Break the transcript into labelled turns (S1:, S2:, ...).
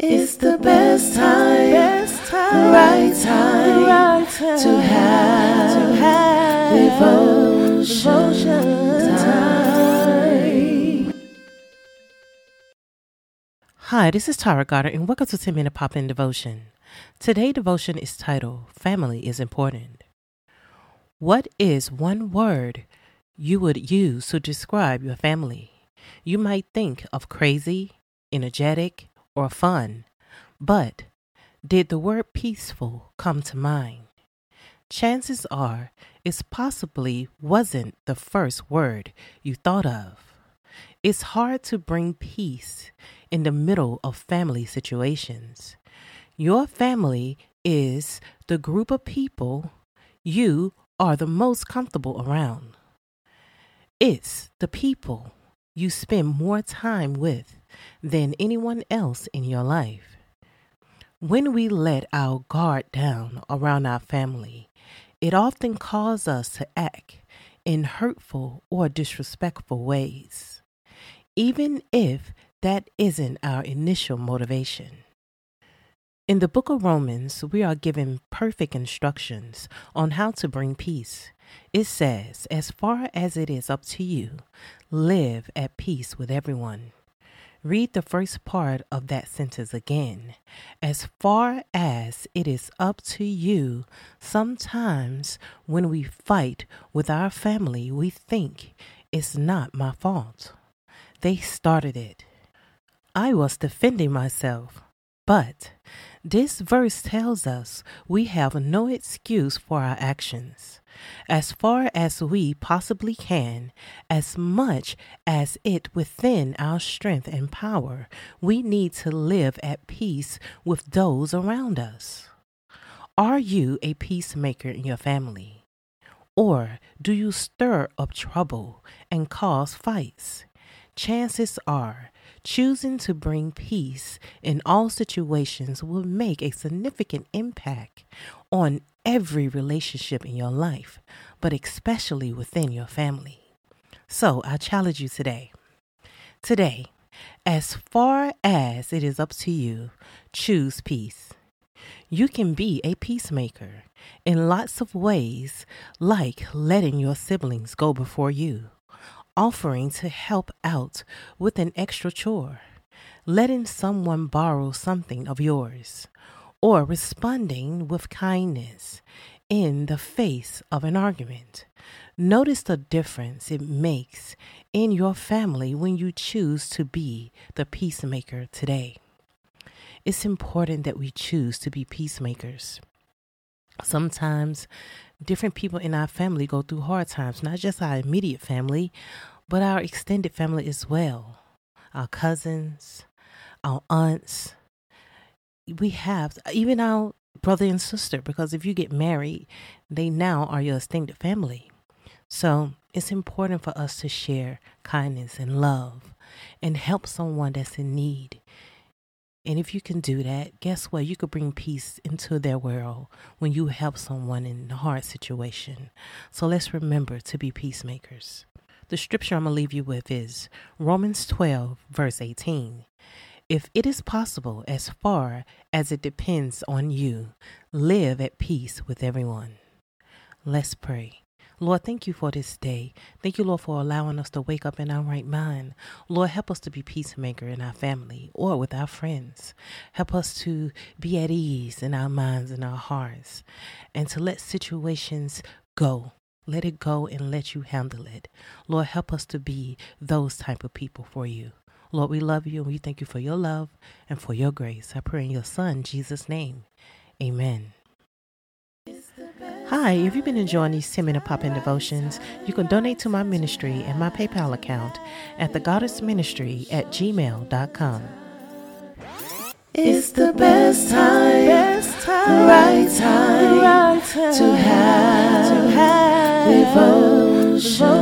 S1: It's the best time, best time, right time, right time to have, to have devotion, devotion time.
S2: Hi, this is Tara Goddard, and welcome to 10 Minute Pop In Devotion. Today, devotion is titled Family is Important. What is one word you would use to describe your family? You might think of crazy, energetic, or fun, but did the word peaceful come to mind? Chances are it possibly wasn't the first word you thought of. It's hard to bring peace in the middle of family situations. Your family is the group of people you are the most comfortable around. It's the people you spend more time with than anyone else in your life. When we let our guard down around our family, it often causes us to act in hurtful or disrespectful ways, even if that isn't our initial motivation. In the book of Romans, we are given perfect instructions on how to bring peace. It says, As far as it is up to you, live at peace with everyone. Read the first part of that sentence again. As far as it is up to you, sometimes when we fight with our family, we think it's not my fault. They started it. I was defending myself. But this verse tells us we have no excuse for our actions. As far as we possibly can, as much as it within our strength and power, we need to live at peace with those around us. Are you a peacemaker in your family? Or do you stir up trouble and cause fights? Chances are Choosing to bring peace in all situations will make a significant impact on every relationship in your life, but especially within your family. So I challenge you today. Today, as far as it is up to you, choose peace. You can be a peacemaker in lots of ways, like letting your siblings go before you offering to help out with an extra chore, letting someone borrow something of yours, or responding with kindness in the face of an argument. Notice the difference it makes in your family when you choose to be the peacemaker today. It's important that we choose to be peacemakers. Sometimes different people in our family go through hard times, not just our immediate family, but our extended family as well. Our cousins, our aunts. We have even our brother and sister, because if you get married, they now are your extended family. So it's important for us to share kindness and love and help someone that's in need. And if you can do that, guess what? You could bring peace into their world when you help someone in a hard situation. So let's remember to be peacemakers. The scripture I'm going to leave you with is Romans 12, verse 18. If it is possible, as far as it depends on you, live at peace with everyone. Let's pray. Lord, thank you for this day. Thank you, Lord, for allowing us to wake up in our right mind. Lord, help us to be peacemaker in our family or with our friends. Help us to be at ease in our minds and our hearts and to let situations go. Let it go and let you handle it. Lord, help us to be those type of people for you. Lord, we love you and we thank you for your love and for your grace. I pray in your son, Jesus' name. Amen. Hi, if you've been enjoying these 10 minute pop in devotions, you can donate to my ministry and my PayPal account at the Goddard Ministry at gmail.com.
S1: It's the best time, best time, right time, right time to have, to have devotion.